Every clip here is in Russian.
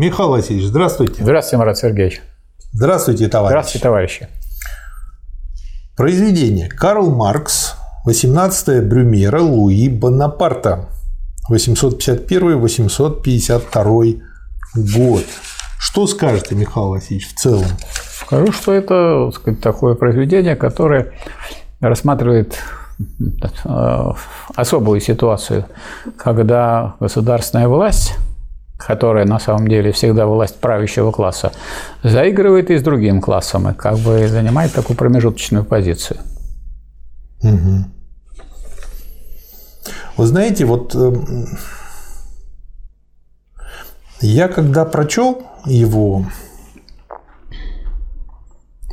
Михаил Васильевич, здравствуйте. Здравствуйте, Марат Сергеевич. Здравствуйте, товарищ. Здравствуйте, товарищи. Произведение. Карл Маркс, 18 Брюмера Луи Бонапарта, 851-852 год. Что скажете, Михаил Васильевич, в целом? Скажу, что это так сказать, такое произведение, которое рассматривает э, особую ситуацию, когда государственная власть которая на самом деле всегда власть правящего класса, заигрывает и с другим классом, и как бы занимает такую промежуточную позицию. Угу. Вы знаете, вот эм, я когда прочел его,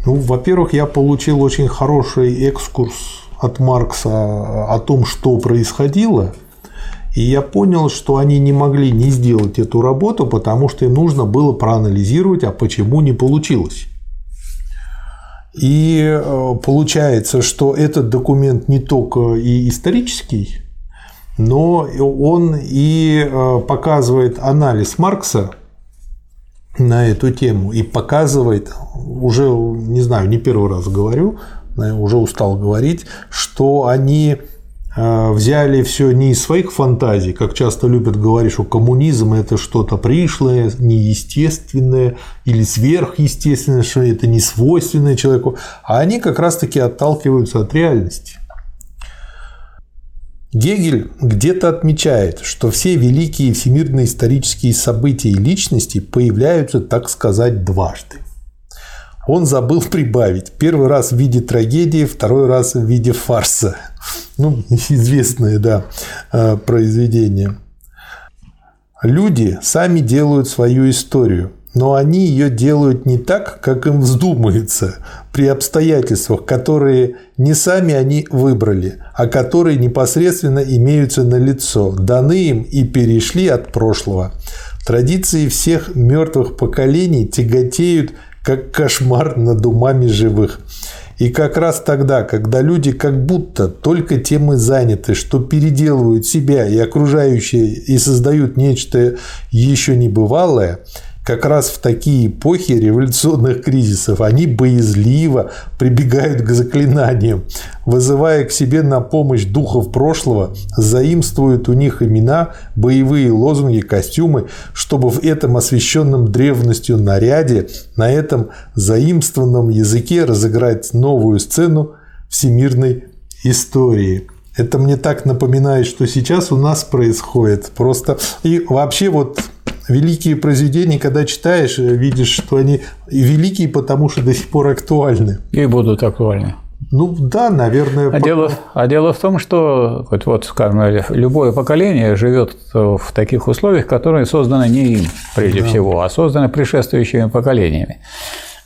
ну, во-первых, я получил очень хороший экскурс от Маркса о том, что происходило – и я понял, что они не могли не сделать эту работу, потому что им нужно было проанализировать, а почему не получилось. И э, получается, что этот документ не только и исторический, но он и э, показывает анализ Маркса на эту тему и показывает, уже не знаю, не первый раз говорю, уже устал говорить, что они взяли все не из своих фантазий, как часто любят говорить, что коммунизм это что-то пришлое, неестественное или сверхъестественное, что это не свойственное человеку, а они как раз-таки отталкиваются от реальности. Гегель где-то отмечает, что все великие всемирные исторические события и личности появляются, так сказать, дважды. Он забыл прибавить. Первый раз в виде трагедии, второй раз в виде фарса. Ну, известное, да, э, произведение. Люди сами делают свою историю, но они ее делают не так, как им вздумается, при обстоятельствах, которые не сами они выбрали, а которые непосредственно имеются на лицо, даны им и перешли от прошлого. Традиции всех мертвых поколений тяготеют как кошмар над умами живых. И как раз тогда, когда люди как будто только тем и заняты, что переделывают себя и окружающие и создают нечто еще небывалое, как раз в такие эпохи революционных кризисов они боязливо прибегают к заклинаниям, вызывая к себе на помощь духов прошлого, заимствуют у них имена, боевые лозунги, костюмы, чтобы в этом освещенном древностью наряде, на этом заимствованном языке разыграть новую сцену всемирной истории. Это мне так напоминает, что сейчас у нас происходит. Просто и вообще вот великие произведения, когда читаешь, э, видишь, что они великие, потому что до сих пор актуальны. И будут актуальны. Ну да, наверное. А, пока... дело, а дело в том, что вот, вот, скажем, любое поколение живет в таких условиях, которые созданы не им прежде да. всего, а созданы предшествующими поколениями.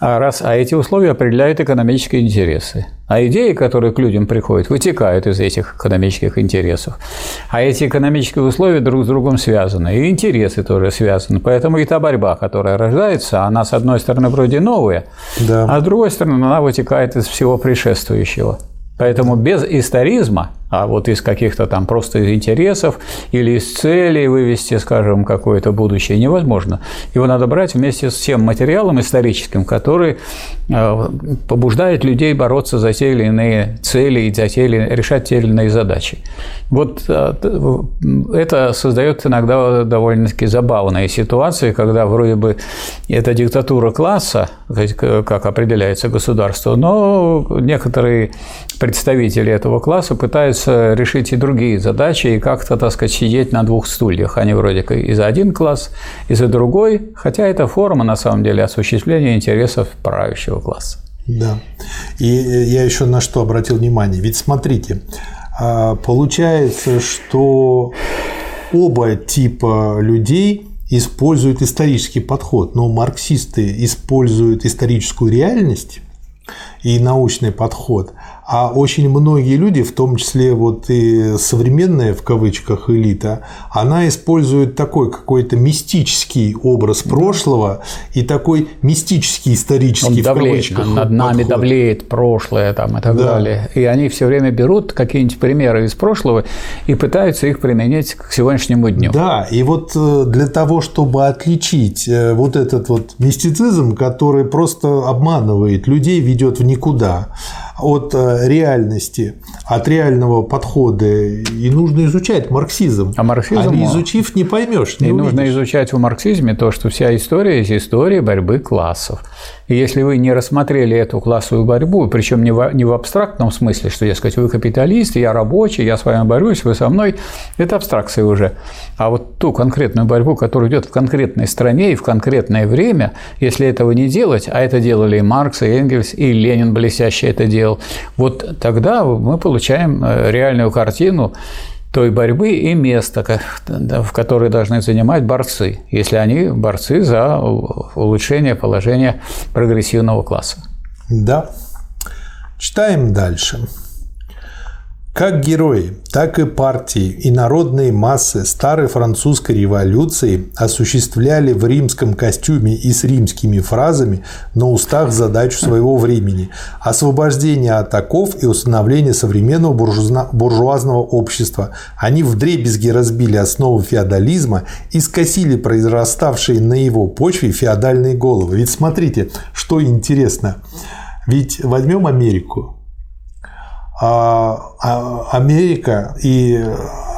А, раз, а эти условия определяют экономические интересы. А идеи, которые к людям приходят, вытекают из этих экономических интересов. А эти экономические условия друг с другом связаны. И интересы тоже связаны. Поэтому и та борьба, которая рождается, она, с одной стороны, вроде новая, да. а с другой стороны, она вытекает из всего предшествующего. Поэтому без историзма, а вот из каких-то там просто из интересов или из целей вывести, скажем, какое-то будущее невозможно. Его надо брать вместе с тем материалом историческим, который э, побуждает людей бороться за те или иные цели и за те или, решать те или иные задачи. Вот э, это создает иногда довольно-таки забавные ситуации, когда вроде бы это диктатура класса, как определяется государство, но некоторые представители этого класса пытаются решить и другие задачи, и как-то, так сказать, сидеть на двух стульях. Они вроде как и за один класс, и за другой, хотя это форма, на самом деле, осуществления интересов правящего класса. Да. И я еще на что обратил внимание. Ведь смотрите, а, получается, что оба типа людей используют исторический подход, но марксисты используют историческую реальность и научный подход, А очень многие люди, в том числе вот и современная в кавычках элита, она использует такой какой-то мистический образ прошлого и такой мистический исторический Он давлеет, в кавычках над нами подход. давлеет прошлое там, и так Да. далее. И они все время берут какие-нибудь примеры из прошлого и пытаются их применить к сегодняшнему дню. Да, и вот э, для того, чтобы отличить э, вот этот вот мистицизм, который просто обманывает людей, ведет в никуда от э, реальности, от реального подхода, и нужно изучать марксизм. А марксизм, А не изучив, не поймешь, не И нужно увидишь. изучать в марксизме то, что вся история есть история борьбы классов. И если вы не рассмотрели эту классовую борьбу, причем не в, не в абстрактном смысле, что, дескать, вы капиталист, я рабочий, я с вами борюсь, вы со мной, это абстракция уже. А вот ту конкретную борьбу, которая идет в конкретной стране и в конкретное время, если этого не делать, а это делали и Маркс, и Энгельс, и Ленин блестяще это делал, вот тогда мы получаем э, реальную картину той борьбы и да, в которое должны занимать борцы, если они борцы за улучшение положения прогрессивного класса. Да. Читаем дальше. Как герои, так и партии и народные массы старой французской революции осуществляли в римском костюме и с римскими фразами на устах задачу своего времени – освобождение от оков и установление современного буржуазного общества. Они вдребезги разбили основы феодализма и скосили произраставшие на его почве феодальные головы. Ведь смотрите, что интересно. Ведь возьмем Америку. А, а, Америка и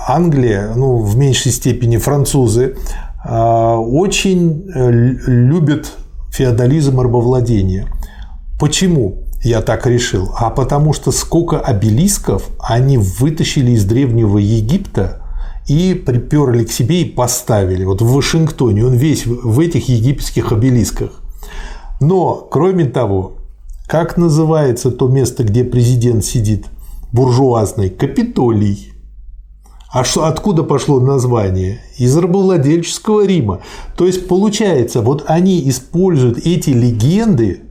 Англия, ну, в меньшей степени французы, а, очень э, любят феодализм и рабовладение. Почему я так решил? А потому что сколько обелисков они вытащили из Древнего Египта и приперли к себе и поставили. Вот в Вашингтоне он весь в этих египетских обелисках. Но, кроме того, как называется то место, где президент сидит? Буржуазный. Капитолий. А что, откуда пошло название? Из рабовладельческого Рима. То есть, получается, вот они используют эти легенды,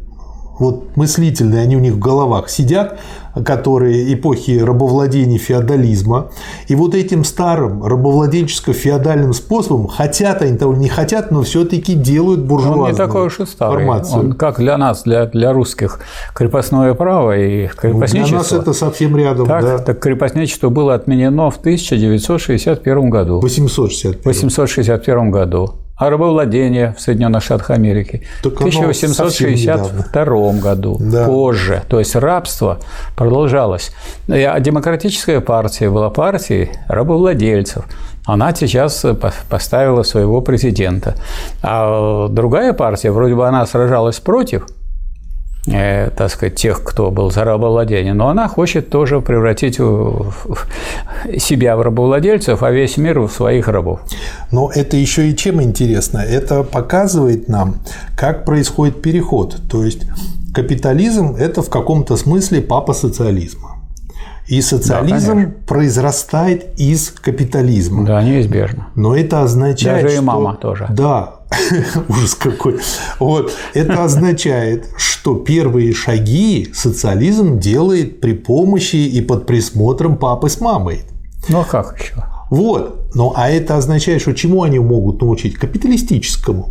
вот мыслительные, они у них в головах сидят, которые эпохи рабовладения феодализма, и вот этим старым рабовладельческо-феодальным способом, хотят они того не хотят, но все-таки делают буржуазную Он не такой уж и старый. формацию. Он, как для нас, для, для русских, крепостное право и Ну, Для крепостничество. нас это совсем рядом, так, да. так крепостничество было отменено в 1961 году. 860. В 861 году. А рабовладение в Соединенных Штатах Америки Так в оно 1862 году, Да. позже. То есть рабство продолжалось. А демократическая партия была партией рабовладельцев. Она сейчас по- поставила своего президента. А другая партия, вроде бы она сражалась против э, так сказать, тех, кто был за рабовладение, но она хочет тоже превратить себя в рабовладельцев, а весь мир в своих рабов. Но это еще и чем интересно? Это показывает нам, как происходит переход. То есть капитализм – это в каком-то смысле папа социализма. И социализм конечно. произрастает из капитализма. Да, неизбежно. Но это означает, Даже и что... мама тоже. Да, ужас какой. Вот. Это означает, что первые шаги социализм делает при помощи и под присмотром папы с мамой. Ну а как еще? Вот. Ну, а это означает, что чему они могут научить? Капиталистическому.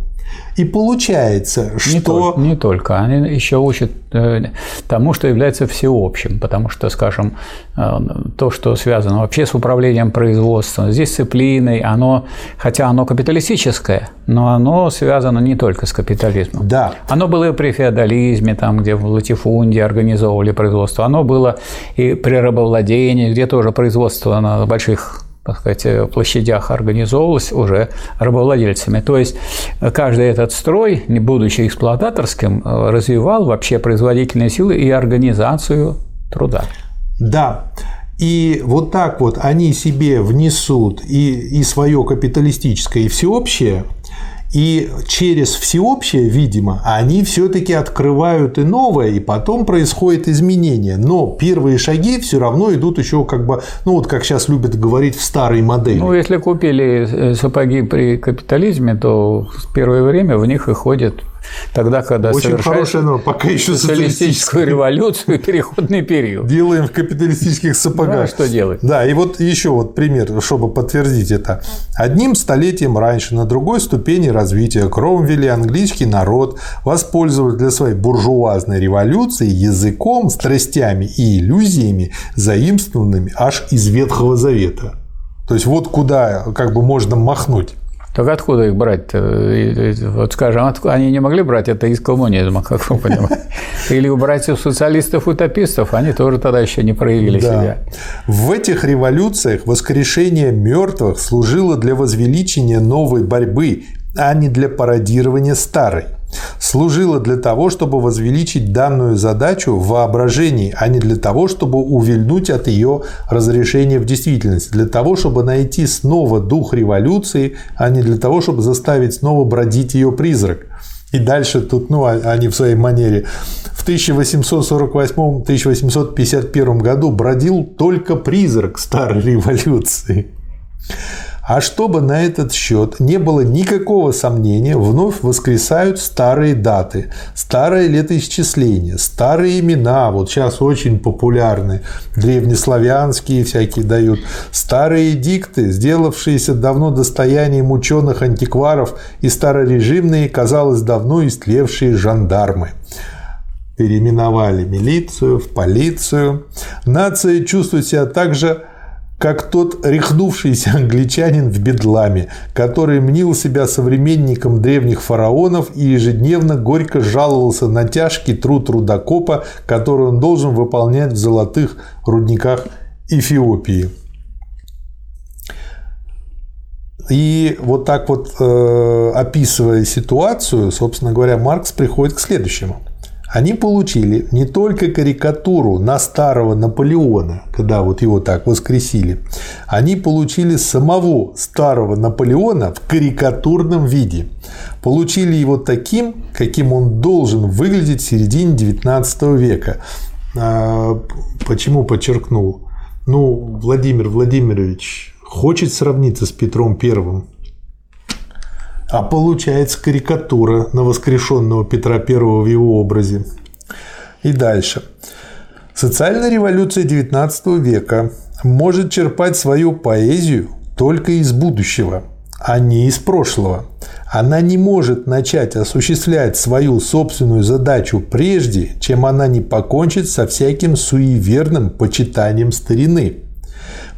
И получается, Не, что... только, не только. Они еще учат э, тому, что является всеобщим, потому что, скажем, э, то, что связано вообще с управлением производством, с дисциплиной, оно, хотя оно капиталистическое, но оно связано не только с капитализмом. Да. Оно было и при феодализме, там, где в латифунде организовывали производство. Оно было и при рабовладении, где тоже производство на больших так сказать, площадях организовывалось уже рабовладельцами. То есть каждый этот строй, не будучи эксплуататорским, развивал вообще производительные силы и организацию труда. Да. И вот так вот они себе внесут и, и свое капиталистическое, и всеобщее, и через всеобщее, видимо, они все-таки открывают и новое, и потом происходит изменение. Но первые шаги все равно идут еще как бы, ну вот как сейчас любят говорить, в старой модели. Ну, если купили сапоги при капитализме, то в первое время в них и ходят тогда, когда Очень хорошая, но пока еще социалистическую революцию, переходный период. Делаем в капиталистических сапогах. Да, что делать? Да, и вот еще вот пример, чтобы подтвердить это. Одним столетием раньше на другой ступени развития Кромвель и английский народ воспользовались для своей буржуазной революции языком, страстями и иллюзиями, заимствованными аж из Ветхого Завета. То есть вот куда как бы можно махнуть. Так откуда их брать-то? Вот скажем, они не могли брать это из коммунизма, как вы понимаете. Или убрать у социалистов-утопистов, они тоже тогда еще не проявили да. себя. В этих революциях воскрешение мертвых служило для возвеличения новой борьбы, а не для пародирования старой служила для того, чтобы возвеличить данную задачу в воображении, а не для того, чтобы увильнуть от ее разрешения в действительности, для того, чтобы найти снова дух революции, а не для того, чтобы заставить снова бродить ее призрак. И дальше тут, ну, а, они в своей манере. В 1848-1851 году бродил только призрак старой революции. А чтобы на этот счет не было никакого сомнения, вновь воскресают старые даты, старое летоисчисление, старые имена, вот сейчас очень популярны, древнеславянские всякие дают, старые дикты, сделавшиеся давно достоянием ученых-антикваров и старорежимные, казалось, давно истлевшие жандармы. Переименовали милицию в полицию. Нация чувствует себя также как тот рехнувшийся англичанин в бедламе, который мнил себя современником древних фараонов и ежедневно горько жаловался на тяжкий труд рудокопа, который он должен выполнять в золотых рудниках Эфиопии. И вот так вот э, описывая ситуацию, собственно говоря, Маркс приходит к следующему – они получили не только карикатуру на старого Наполеона, когда вот его так воскресили, они получили самого старого Наполеона в карикатурном виде. Получили его таким, каким он должен выглядеть в середине 19 века. А, почему подчеркнул? Ну, Владимир Владимирович хочет сравниться с Петром Первым, а получается карикатура на воскрешенного Петра I в его образе. И дальше. Социальная революция XIX века может черпать свою поэзию только из будущего, а не из прошлого. Она не может начать осуществлять свою собственную задачу прежде, чем она не покончит со всяким суеверным почитанием старины.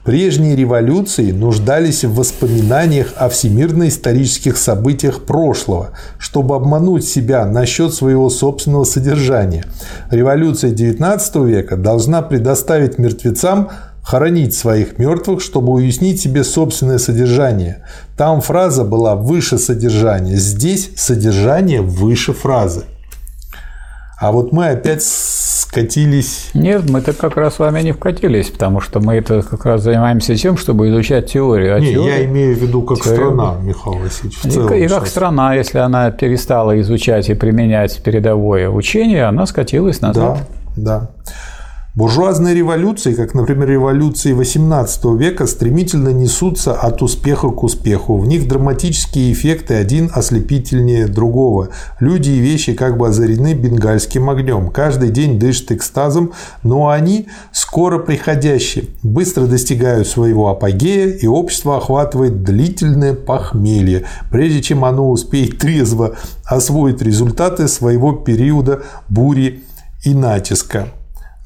Прежние революции нуждались в воспоминаниях о всемирно-исторических событиях прошлого, чтобы обмануть себя насчет своего собственного содержания. Революция XIX века должна предоставить мертвецам хоронить своих мертвых, чтобы уяснить себе собственное содержание. Там фраза была выше содержания, здесь содержание выше фразы. А вот мы опять скатились. Нет, мы-то как раз с вами не вкатились, потому что мы это как раз занимаемся тем, чтобы изучать теорию. А не, теория... я имею в виду как теория... страна, Михаил Васильевич. В целом, и, и как страна, если она перестала изучать и применять передовое учение, она скатилась назад. Да, да. Буржуазные революции, как, например, революции XVIII века, стремительно несутся от успеха к успеху. В них драматические эффекты один ослепительнее другого. Люди и вещи как бы озарены бенгальским огнем. Каждый день дышат экстазом, но они скоро приходящие, быстро достигают своего апогея, и общество охватывает длительное похмелье, прежде чем оно успеет трезво освоить результаты своего периода бури и натиска.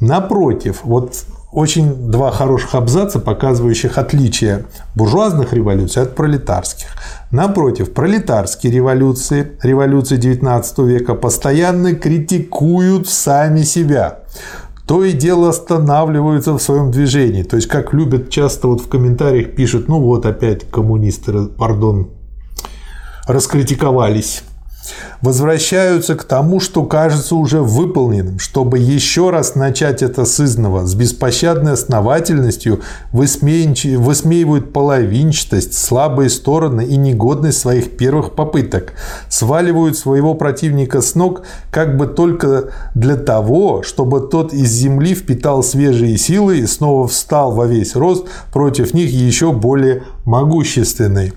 Напротив, вот очень два хороших абзаца, показывающих отличие буржуазных революций от пролетарских. Напротив, пролетарские революции, революции XIX века постоянно критикуют сами себя. То и дело останавливаются в своем движении. То есть, как любят часто вот в комментариях пишут, ну вот опять коммунисты, пардон, раскритиковались возвращаются к тому, что кажется уже выполненным, чтобы еще раз начать это с изного, с беспощадной основательностью высмеивают половинчатость, слабые стороны и негодность своих первых попыток, сваливают своего противника с ног как бы только для того, чтобы тот из земли впитал свежие силы и снова встал во весь рост против них еще более могущественный.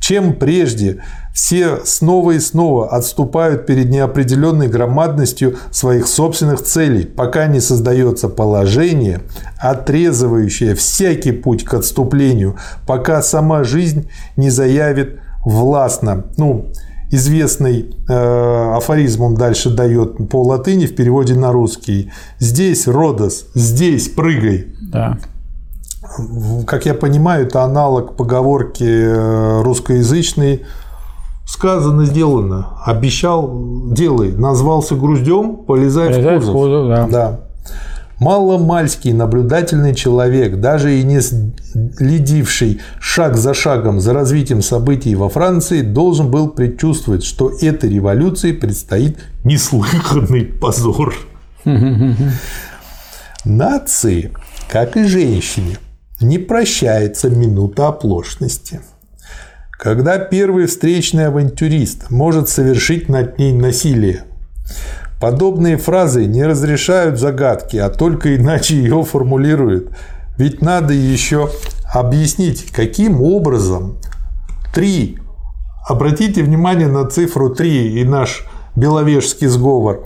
Чем прежде Все снова и снова отступают перед неопределенной громадностью своих собственных целей, пока не создается положение, отрезывающее всякий путь к отступлению, пока сама жизнь не заявит властно. Ну, известный э, афоризм он дальше дает по латыни в переводе на русский. Здесь, Родос, здесь, прыгай. Да. Как я понимаю, это аналог поговорки э, русскоязычной Сказано, сделано. Обещал, делай. Назвался груздем, полезай, полезай в кузов. В кузов да. да. Маломальский наблюдательный человек, даже и не следивший шаг за шагом за развитием событий во Франции, должен был предчувствовать, что этой революции предстоит неслыханный позор. Нации, как и женщине, не прощается минута оплошности – когда первый встречный авантюрист может совершить над ней насилие. Подобные фразы не разрешают загадки, а только иначе ее формулируют. Ведь надо еще объяснить, каким образом три. Обратите внимание на цифру 3 и наш беловежский сговор.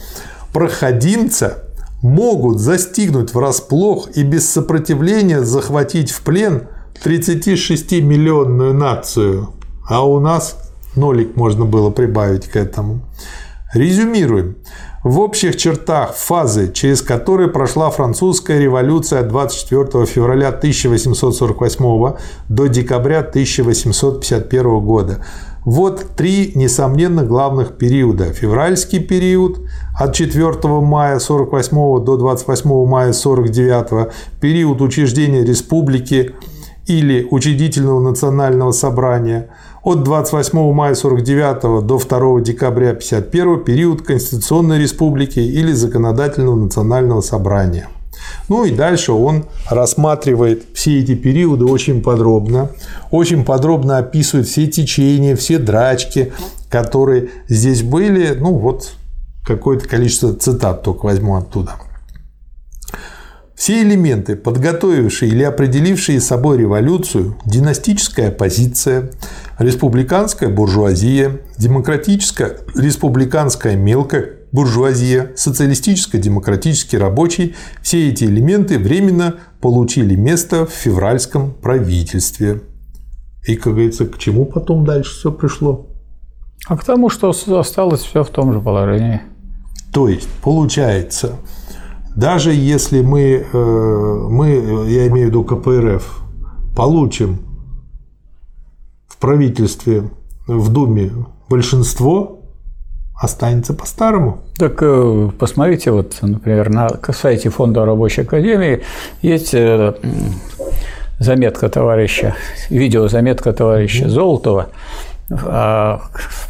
Проходимца могут застигнуть врасплох и без сопротивления захватить в плен 36-миллионную нацию а у нас нолик можно было прибавить к этому. Резюмируем. В общих чертах фазы, через которые прошла французская революция от 24 февраля 1848 до декабря 1851 года. Вот три, несомненно, главных периода. Февральский период от 4 мая 48 до 28 мая 49, период учреждения республики или учредительного национального собрания – от 28 мая 49 до 2 декабря 51 период Конституционной Республики или Законодательного национального собрания. Ну и дальше он рассматривает все эти периоды очень подробно, очень подробно описывает все течения, все драчки, которые здесь были. Ну вот какое-то количество цитат только возьму оттуда. Все элементы, подготовившие или определившие собой революцию, династическая оппозиция, республиканская буржуазия, демократическая республиканская мелкая буржуазия, социалистическо-демократический рабочий – все эти элементы временно получили место в февральском правительстве. И, как говорится, к чему потом дальше все пришло? А к тому, что осталось все в том же положении. То есть, получается, даже если мы, э, мы, я имею в виду КПРФ, получим в правительстве, в Думе большинство, останется по-старому. Так э, посмотрите, вот, например, на сайте Фонда рабочей академии есть э, заметка товарища, видеозаметка товарища Золотова о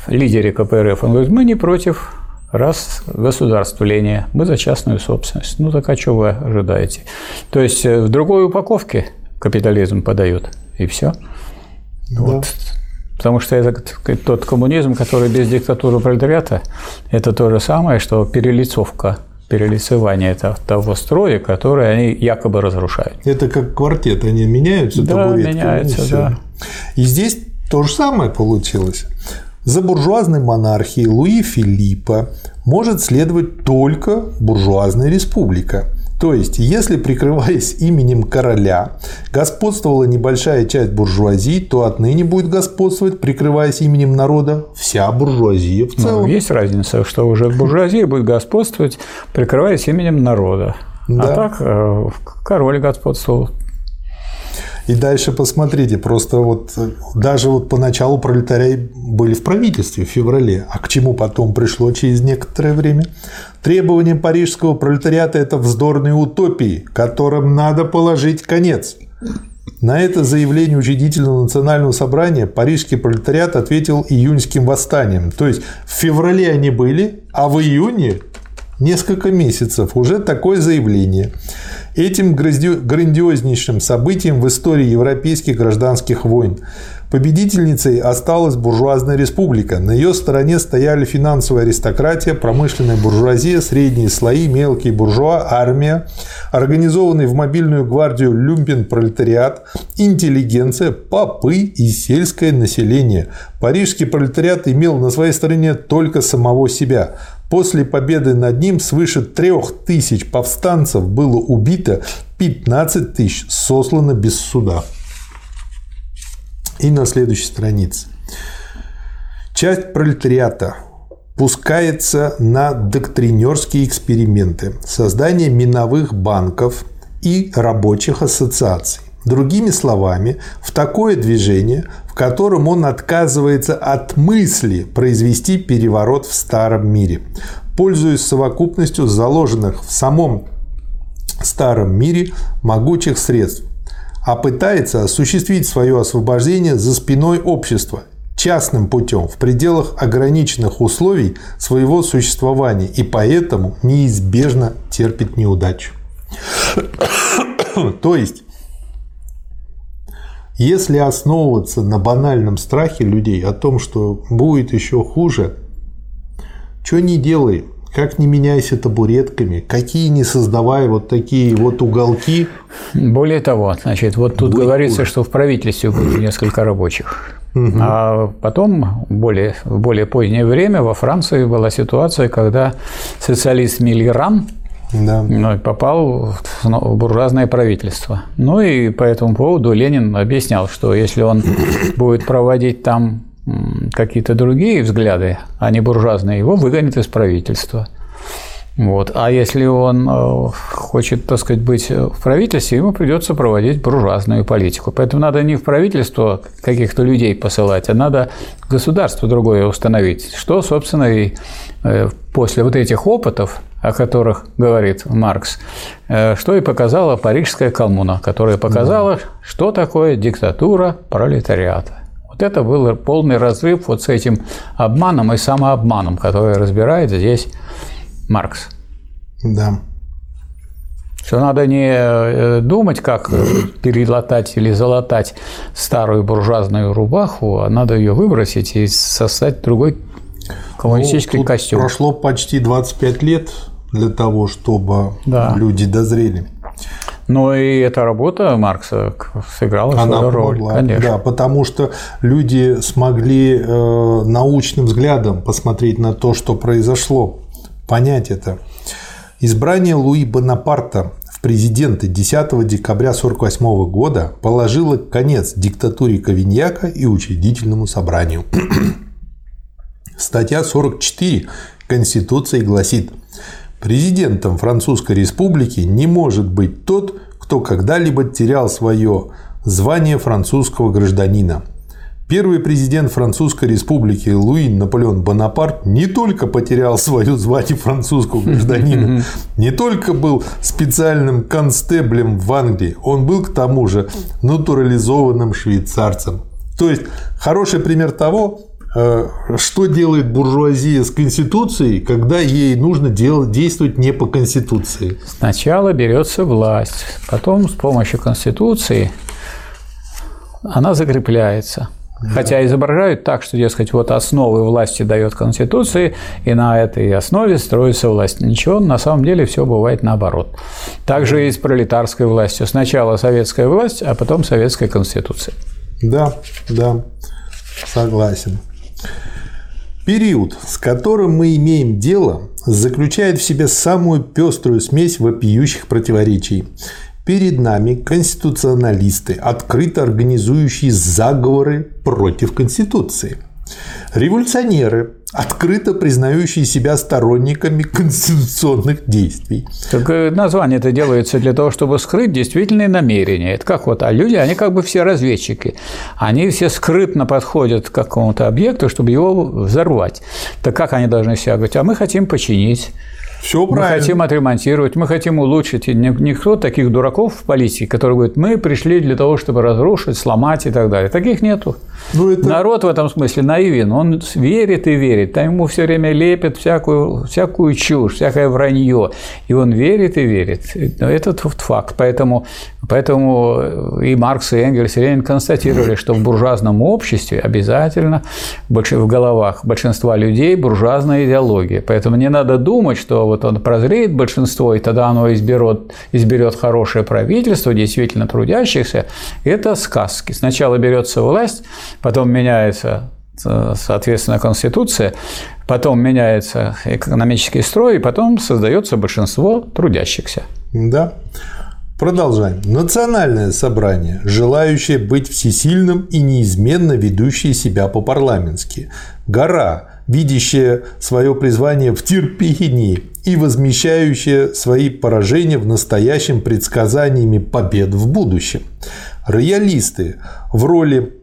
лидере КПРФ. Он говорит, мы не против раз государствление, мы за частную собственность. Ну так а что вы ожидаете? То есть э, в другой упаковке капитализм подают, и все. Да. Вот. Потому что это тот коммунизм, который без диктатуры пролетариата, это то же самое, что перелицовка перелицевание это того строя, который они якобы разрушают. Это как квартет, они меняются, да, меняются, да. И здесь то же самое получилось. За буржуазной монархией Луи Филиппа может следовать только буржуазная республика. То есть, если, прикрываясь именем короля, господствовала небольшая часть буржуазии, то отныне будет господствовать, прикрываясь именем народа, вся буржуазия в целом. Ну, есть разница, что уже буржуазия будет господствовать, прикрываясь именем народа. А да. А так э, король господствовал и дальше посмотрите, просто вот даже вот поначалу пролетарии были в правительстве в феврале, а к чему потом пришло через некоторое время? Требования парижского пролетариата – это вздорные утопии, которым надо положить конец. На это заявление учредительного национального собрания парижский пролетариат ответил июньским восстанием. То есть в феврале они были, а в июне несколько месяцев уже такое заявление. Этим грандиознейшим событием в истории европейских гражданских войн Победительницей осталась буржуазная республика. На ее стороне стояли финансовая аристократия, промышленная буржуазия, средние слои, мелкие буржуа, армия, организованный в мобильную гвардию люмпен пролетариат, интеллигенция, попы и сельское население. Парижский пролетариат имел на своей стороне только самого себя. После победы над ним свыше трех тысяч повстанцев было убито, 15 тысяч сослано без суда. И на следующей странице. Часть пролетариата пускается на доктринерские эксперименты, создание миновых банков и рабочих ассоциаций. Другими словами, в такое движение, в котором он отказывается от мысли произвести переворот в старом мире, пользуясь совокупностью заложенных в самом старом мире могучих средств, а пытается осуществить свое освобождение за спиной общества частным путем в пределах ограниченных условий своего существования и поэтому неизбежно терпит неудачу. То есть, если основываться на банальном страхе людей о том, что будет еще хуже, что не делай, как не меняйся табуретками, какие не создавая вот такие вот уголки. Более того, значит, вот тут будет говорится, хуже. что в правительстве будет несколько рабочих. Угу. А потом, более, в более позднее время, во Франции была ситуация, когда социалист Миллеран да. ну, попал в буржуазное правительство. Ну и по этому поводу Ленин объяснял, что если он будет проводить там какие-то другие взгляды, а не буржуазные, его выгонят из правительства. Вот. А если он э, хочет, так сказать, быть в правительстве, ему придется проводить буржуазную политику. Поэтому надо не в правительство каких-то людей посылать, а надо государство другое установить. Что, собственно, и э, после вот этих опытов, о которых говорит Маркс, э, что и показала Парижская коммуна, которая показала, да. что такое диктатура пролетариата. Вот это был полный разрыв вот с этим обманом и самообманом, который разбирает здесь Маркс. Да. Что надо не э, думать, как перелатать или залатать старую буржуазную рубаху, а надо ее выбросить и создать другой коммунистический ну, костюм. Прошло почти 25 лет для того, чтобы да. люди дозрели. Но и эта работа Маркса сыграла Она свою роль, помогла, конечно. Да, потому что люди смогли э, научным взглядом посмотреть на то, что произошло, понять это. Избрание Луи Бонапарта в президенты 10 декабря 1948 года положило конец диктатуре Кавиньяка и учредительному собранию. Статья 44 Конституции гласит, Президентом Французской Республики не может быть тот, кто когда-либо терял свое звание французского гражданина. Первый президент Французской Республики Луи Наполеон Бонапарт не только потерял свое звание французского гражданина, не только был специальным констеблем в Англии, он был к тому же натурализованным швейцарцем. То есть хороший пример того, что делает буржуазия с Конституцией, когда ей нужно делать, действовать не по Конституции? Сначала берется власть, потом с помощью Конституции она закрепляется. Да. Хотя изображают так, что, дескать, вот основы власти дает Конституция, и на этой основе строится власть. Ничего, на самом деле все бывает наоборот. Также и с пролетарской властью. Сначала советская власть, а потом советская Конституция. Да, да, согласен. Период, с которым мы имеем дело, заключает в себе самую пеструю смесь вопиющих противоречий. Перед нами конституционалисты, открыто организующие заговоры против Конституции – Революционеры, открыто признающие себя сторонниками конституционных действий. Так э, название это делается для того, чтобы скрыть действительные намерения. Это как вот, а люди, они как бы все разведчики. Они все скрытно подходят к какому-то объекту, чтобы его взорвать. Так как они должны себя говорить? А мы хотим починить. Все мы правильно. хотим отремонтировать, мы хотим улучшить. И никто таких дураков в политике, которые говорят, мы пришли для того, чтобы разрушить, сломать и так далее. Таких нету. Ну, это... Народ в этом смысле наивен, он верит и верит, там ему все время лепят всякую, всякую чушь, всякое вранье, и он верит и верит. Это факт. Поэтому Поэтому и Маркс, и Энгельс, и Ленин констатировали, что в буржуазном обществе обязательно в головах большинства людей буржуазная идеология. Поэтому не надо думать, что вот он прозреет большинство, и тогда оно изберет, изберет хорошее правительство, действительно трудящихся. Это сказки. Сначала берется власть, потом меняется соответственно, Конституция, потом меняется экономический строй, и потом создается большинство трудящихся. Да. Продолжаем. Национальное собрание, желающее быть всесильным и неизменно ведущее себя по-парламентски. Гора, видящая свое призвание в терпении и возмещающая свои поражения в настоящем предсказаниями побед в будущем. Роялисты в роли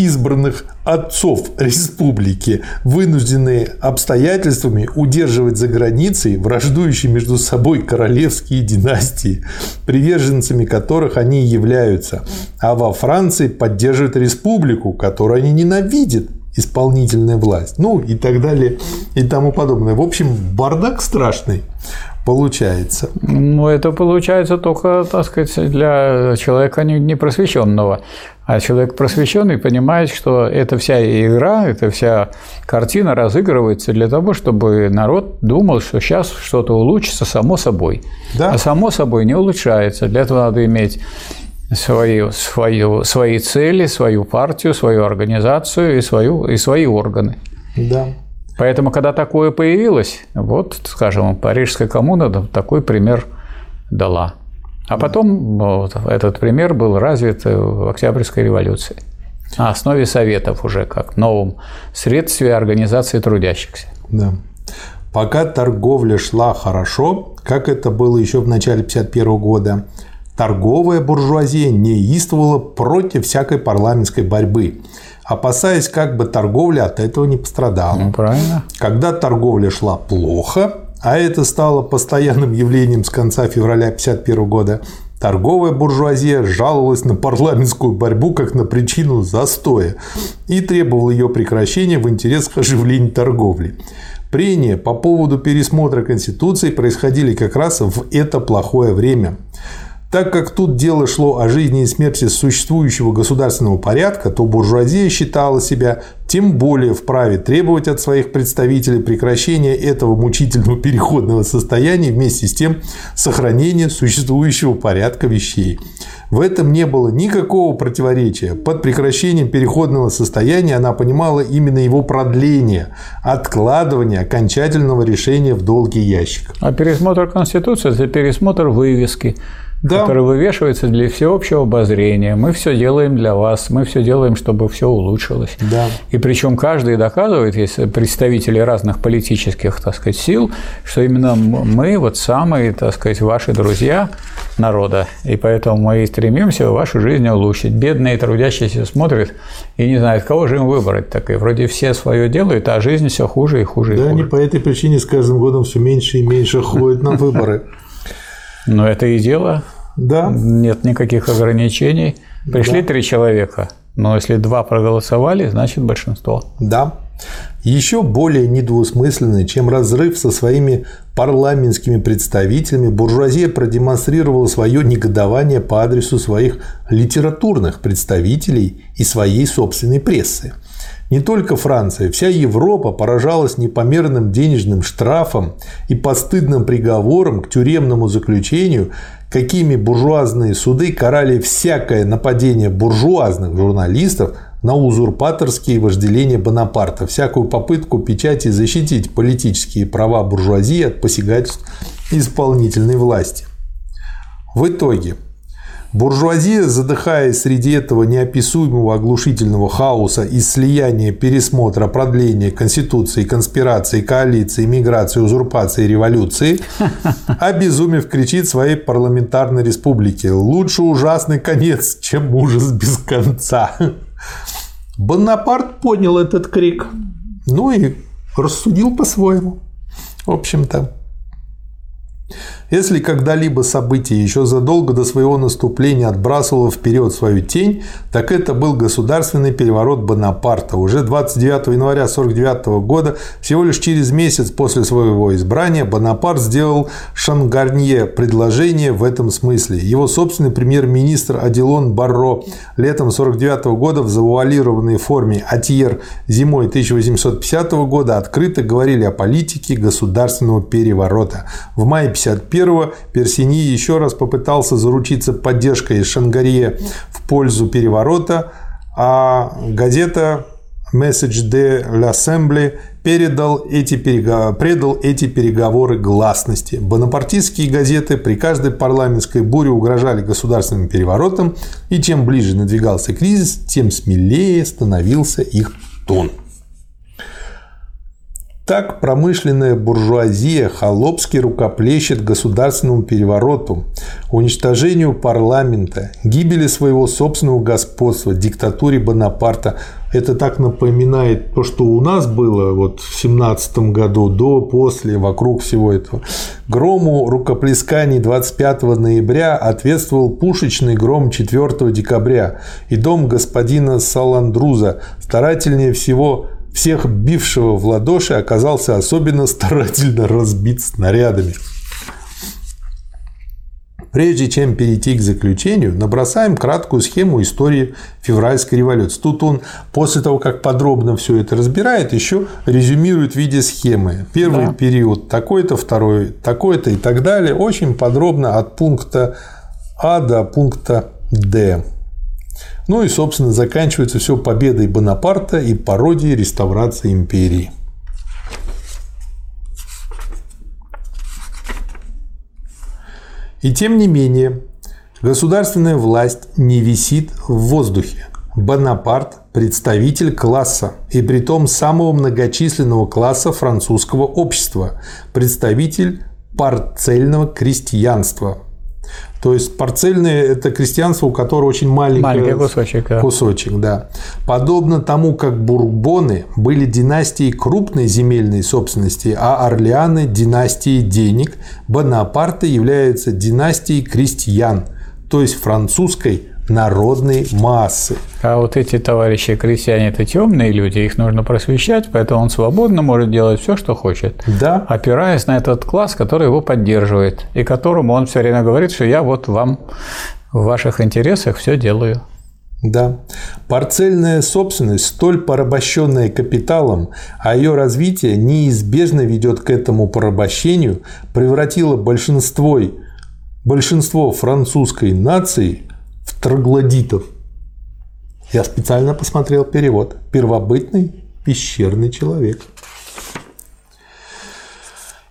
избранных отцов республики, вынужденные обстоятельствами удерживать за границей враждующие между собой королевские династии, приверженцами которых они являются, а во Франции поддерживают республику, которую они ненавидят, исполнительная власть, ну и так далее и тому подобное. В общем, бардак страшный получается. Ну, это получается только, так сказать, для человека непросвещенного. А человек просвещенный понимает, что эта вся игра, эта вся картина разыгрывается для того, чтобы народ думал, что сейчас что-то улучшится само собой. Да. А само собой не улучшается. Для этого надо иметь свою, свою, свои цели, свою партию, свою организацию и, свою, и свои органы. Да. Поэтому, когда такое появилось, вот, скажем, Парижская коммуна такой пример дала. А потом вот, этот пример был развит в Октябрьской революции на основе советов уже как новом средстве организации трудящихся. Да. Пока торговля шла хорошо, как это было еще в начале 1951 года, торговая буржуазия неистовала против всякой парламентской борьбы, опасаясь, как бы торговля от этого не пострадала. Ну, правильно. Когда торговля шла плохо, а это стало постоянным явлением с конца февраля 1951 года, торговая буржуазия жаловалась на парламентскую борьбу как на причину застоя и требовала ее прекращения в интересах оживления торговли. Прения по поводу пересмотра Конституции происходили как раз в это плохое время. Так как тут дело шло о жизни и смерти существующего государственного порядка, то буржуазия считала себя тем более вправе требовать от своих представителей прекращения этого мучительного переходного состояния вместе с тем сохранения существующего порядка вещей. В этом не было никакого противоречия. Под прекращением переходного состояния она понимала именно его продление, откладывание окончательного решения в долгий ящик. А пересмотр Конституции – это пересмотр вывески да. который вывешивается для всеобщего обозрения. Мы все делаем для вас, мы все делаем, чтобы все улучшилось. Да. И причем каждый доказывает, если представители разных политических, так сказать, сил, что именно мы вот самые, так сказать, ваши друзья народа, и поэтому мы и стремимся вашу жизнь улучшить. Бедные трудящиеся смотрят и не знают, кого же им выбрать. Так и вроде все свое делают, а жизнь все хуже и хуже. Да, и хуже. они по этой причине с каждым годом все меньше и меньше ходят на выборы. Но это и дело. Да. Нет никаких ограничений. Пришли да. три человека, но если два проголосовали, значит большинство. Да. Еще более недвусмысленный, чем разрыв со своими парламентскими представителями, буржуазия продемонстрировала свое негодование по адресу своих литературных представителей и своей собственной прессы. Не только Франция, вся Европа поражалась непомерным денежным штрафом и постыдным приговором к тюремному заключению, какими буржуазные суды карали всякое нападение буржуазных журналистов на узурпаторские вожделения Бонапарта, всякую попытку печати защитить политические права буржуазии от посягательств исполнительной власти. В итоге Буржуазия, задыхаясь среди этого неописуемого оглушительного хаоса из слияния, пересмотра, продления Конституции, конспирации, коалиции, миграции, узурпации, революции, обезумев кричит своей парламентарной республике «Лучше ужасный конец, чем ужас без конца». Бонапарт понял этот крик, ну и рассудил по-своему. В общем-то, Если когда-либо событие еще задолго до своего наступления отбрасывало вперед свою тень, так это был государственный переворот Бонапарта. Уже 29 января 1949 года, всего лишь через месяц после своего избрания, Бонапарт сделал Шангарнье предложение в этом смысле. Его собственный премьер-министр Адилон Барро летом 1949 года в завуалированной форме «Атьер» зимой 1850 года открыто говорили о политике государственного переворота. В мае 1951 Персини еще раз попытался заручиться поддержкой Шангарье в пользу переворота, а газета Message de l'Assemblée передал эти, переговоры, предал эти переговоры гласности. Бонапартистские газеты при каждой парламентской буре угрожали государственным переворотом, и чем ближе надвигался кризис, тем смелее становился их тон. Так промышленная буржуазия холопски рукоплещет государственному перевороту, уничтожению парламента, гибели своего собственного господства, диктатуре Бонапарта. Это так напоминает то, что у нас было вот в 17 году, до, после, вокруг всего этого. Грому рукоплесканий 25 ноября ответствовал пушечный гром 4 декабря, и дом господина Саландруза старательнее всего всех бившего в ладоши оказался особенно старательно разбит снарядами. Прежде чем перейти к заключению, набросаем краткую схему истории февральской революции. Тут он, после того, как подробно все это разбирает, еще резюмирует в виде схемы. Первый да. период такой-то, второй такой-то и так далее. Очень подробно от пункта А до пункта Д. Ну и, собственно, заканчивается все победой Бонапарта и пародией реставрации империи. И тем не менее, государственная власть не висит в воздухе. Бонапарт – представитель класса, и притом самого многочисленного класса французского общества, представитель парцельного крестьянства – то есть парцельное – это крестьянство, у которого очень маленький, маленький кусочек, да. кусочек, да. Подобно тому, как бурбоны были династией крупной земельной собственности, а орлеаны – династией денег, Бонапарты являются династией крестьян, то есть французской народной массы. А вот эти товарищи крестьяне – это темные люди, их нужно просвещать, поэтому он свободно может делать все, что хочет, да. опираясь на этот класс, который его поддерживает, и которому он все время говорит, что я вот вам в ваших интересах все делаю. Да. Парцельная собственность, столь порабощенная капиталом, а ее развитие неизбежно ведет к этому порабощению, превратила большинство, большинство французской нации троглодитов. Я специально посмотрел перевод. Первобытный пещерный человек.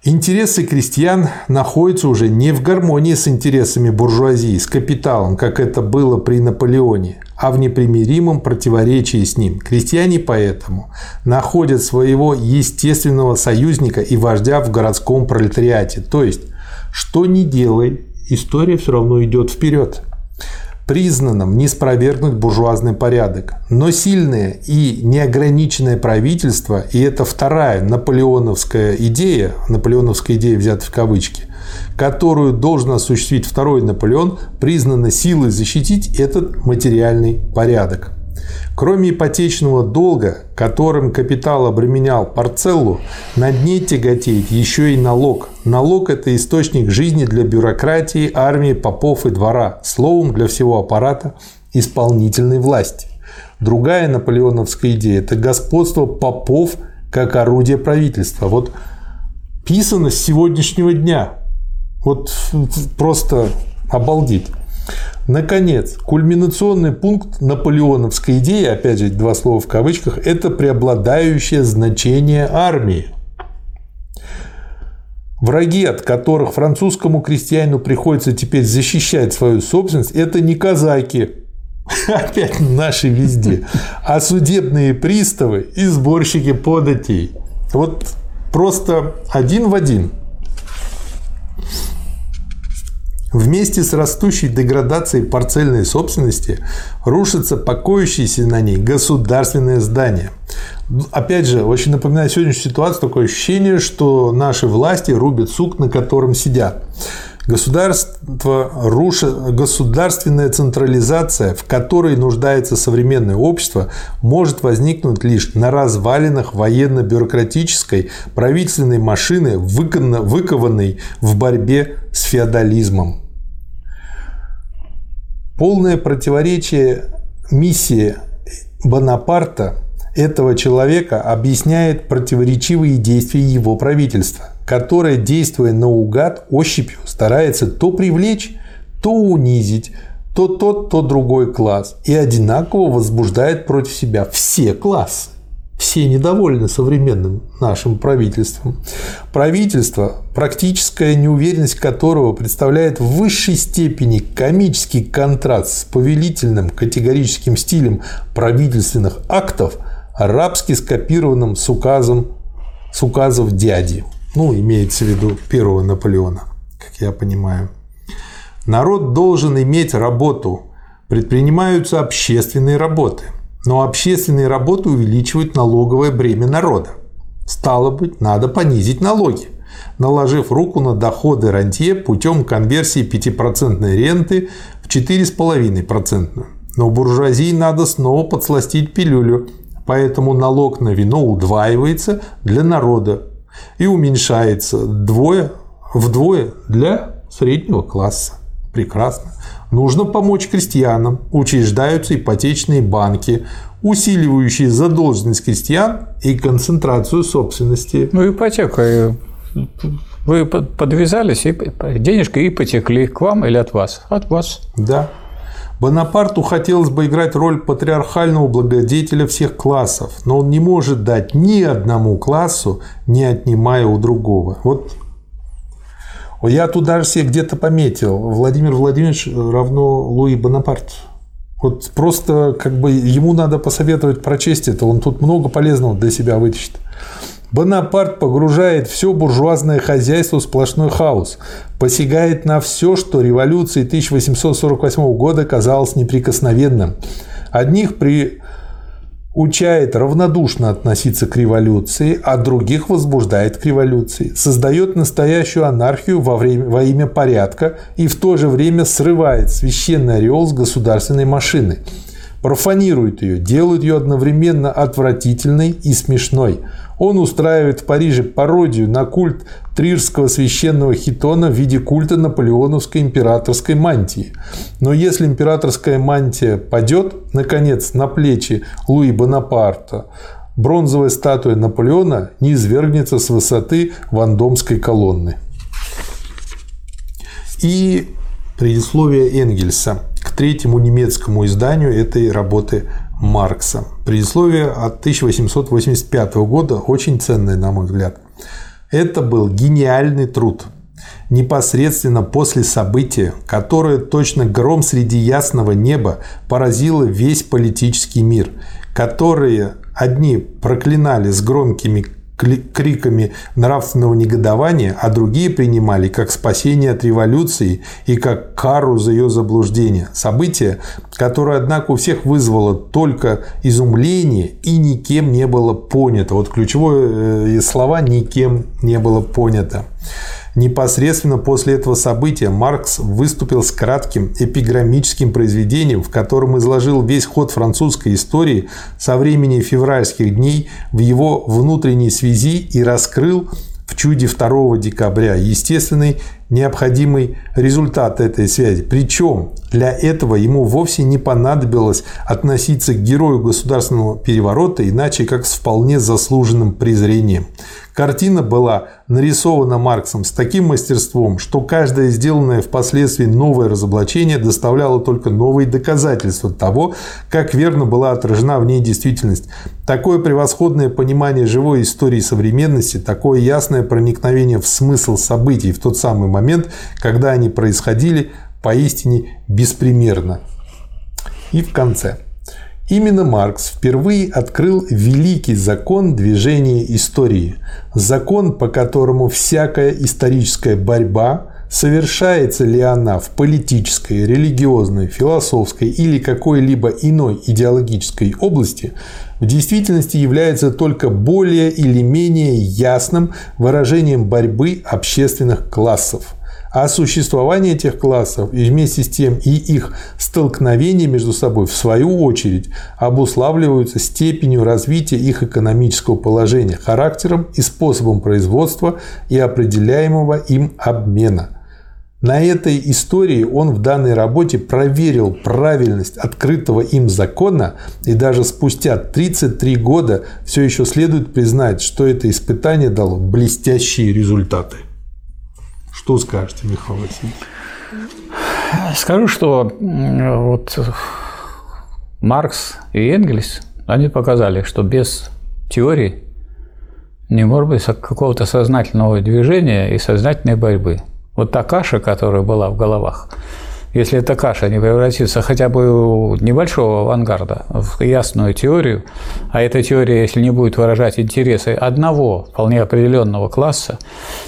Интересы крестьян находятся уже не в гармонии с интересами буржуазии, с капиталом, как это было при Наполеоне, а в непримиримом противоречии с ним. Крестьяне поэтому находят своего естественного союзника и вождя в городском пролетариате. То есть, что ни делай, история все равно идет вперед признанном не спровергнуть буржуазный порядок. Но сильное и неограниченное правительство, и это вторая наполеоновская идея, наполеоновская идея взята в кавычки, которую должен осуществить второй Наполеон, признано силой защитить этот материальный порядок. Кроме ипотечного долга, которым капитал обременял парцеллу, над ней тяготеет еще и налог. Налог – это источник жизни для бюрократии, армии, попов и двора, словом, для всего аппарата исполнительной власти. Другая наполеоновская идея – это господство попов как орудие правительства. Вот писано с сегодняшнего дня. Вот просто обалдеть. Наконец, кульминационный пункт наполеоновской идеи, опять же, два слова в кавычках, это преобладающее значение армии. Враги, от которых французскому крестьянину приходится теперь защищать свою собственность, это не казаки, опять наши везде, а судебные приставы и сборщики податей. Вот просто один в один – Вместе с растущей деградацией парцельной собственности рушится покоящееся на ней государственное здание. Опять же, очень напоминает сегодняшнюю ситуацию, такое ощущение, что наши власти рубят сук, на котором сидят. Государство рушит, государственная централизация, в которой нуждается современное общество, может возникнуть лишь на развалинах военно-бюрократической правительственной машины, выкованной в борьбе с феодализмом. Полное противоречие миссии Бонапарта этого человека объясняет противоречивые действия его правительства, которое, действуя наугад, ощупью старается то привлечь, то унизить, то тот, то другой класс и одинаково возбуждает против себя все классы. Все недовольны современным нашим правительством. Правительство, практическая неуверенность которого представляет в высшей степени комический контраст с повелительным категорическим стилем правительственных актов, арабски скопированным с, указом, с указов дяди. Ну, имеется в виду первого Наполеона, как я понимаю. Народ должен иметь работу. Предпринимаются общественные работы – но общественные работы увеличивают налоговое бремя народа. Стало быть, надо понизить налоги, наложив руку на доходы рантье путем конверсии 5% ренты в 4,5%. Но буржуазии надо снова подсластить пилюлю, поэтому налог на вино удваивается для народа и уменьшается вдвое, вдвое для среднего класса. Прекрасно. Нужно помочь крестьянам. Учреждаются ипотечные банки, усиливающие задолженность крестьян и концентрацию собственности. Ну, ипотека. Вы подвязались, и денежка и потекли к вам или от вас? От вас. Да. Бонапарту хотелось бы играть роль патриархального благодетеля всех классов, но он не может дать ни одному классу, не отнимая у другого. Вот я тут даже себе где-то пометил. Владимир Владимирович равно Луи Бонапарт. Вот просто как бы ему надо посоветовать прочесть это, он тут много полезного для себя вытащит. Бонапарт погружает все буржуазное хозяйство в сплошной хаос, посягает на все, что революции 1848 года казалось неприкосновенным. Одних при учает равнодушно относиться к революции, а других возбуждает к революции, создает настоящую анархию во, время, во имя порядка и в то же время срывает священный ореол с государственной машины, профанирует ее, делает ее одновременно отвратительной и смешной, он устраивает в Париже пародию на культ трирского священного хитона в виде культа наполеоновской императорской мантии. Но если императорская мантия падет, наконец, на плечи Луи Бонапарта, бронзовая статуя Наполеона не извергнется с высоты Вандомской колонны. И предисловие Энгельса к третьему немецкому изданию этой работы Маркса. Предисловие от 1885 года очень ценное, на мой взгляд. Это был гениальный труд. Непосредственно после события, которое точно гром среди ясного неба поразило весь политический мир, которые одни проклинали с громкими криками нравственного негодования, а другие принимали как спасение от революции и как кару за ее заблуждение. Событие, которое, однако, у всех вызвало только изумление и никем не было понято. Вот ключевое э, слова «никем не было понято». Непосредственно после этого события Маркс выступил с кратким эпиграммическим произведением, в котором изложил весь ход французской истории со времени февральских дней в его внутренней связи и раскрыл в чуде 2 декабря естественный необходимый результат этой связи. Причем для этого ему вовсе не понадобилось относиться к герою государственного переворота иначе как с вполне заслуженным презрением. Картина была нарисована Марксом с таким мастерством, что каждое сделанное впоследствии новое разоблачение доставляло только новые доказательства того, как верно была отражена в ней действительность. Такое превосходное понимание живой истории современности, такое ясное проникновение в смысл событий в тот самый момент, когда они происходили, поистине беспримерно. И в конце – Именно Маркс впервые открыл великий закон движения истории. Закон, по которому всякая историческая борьба, совершается ли она в политической, религиозной, философской или какой-либо иной идеологической области, в действительности является только более или менее ясным выражением борьбы общественных классов – А существование этих классов и вместе с тем и их столкновение между собой, в свою очередь, обуславливаются степенью развития их экономического положения, характером и способом производства и определяемого им обмена – на этой истории он в данной работе проверил правильность открытого им закона, и даже спустя 33 года все еще следует признать, что это испытание дало блестящие результаты. Что скажете, Михаил Васильевич? Скажу, что вот Маркс и Энгельс, они показали, что без теории не может быть какого-то сознательного движения и сознательной борьбы. Вот та каша, которая была в головах, если эта каша не превратится хотя бы у небольшого авангарда в ясную теорию, а эта теория, если не будет выражать интересы одного вполне определенного класса,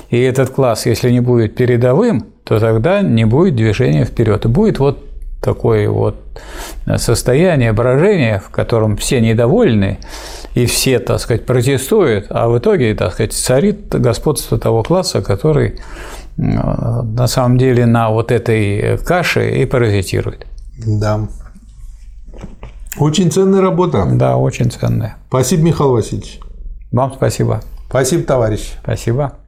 и этот класс, если не будет передовым, то тогда не будет движения вперед. И будет вот такое вот состояние брожения, в котором все недовольны, и все, так сказать, протестуют, а в итоге, так сказать, царит господство того класса, который на самом деле на вот этой каше и паразитирует. Да. Очень ценная работа. Да, очень ценная. Спасибо, Михаил Васильевич. Вам спасибо. Спасибо, товарищ. Спасибо.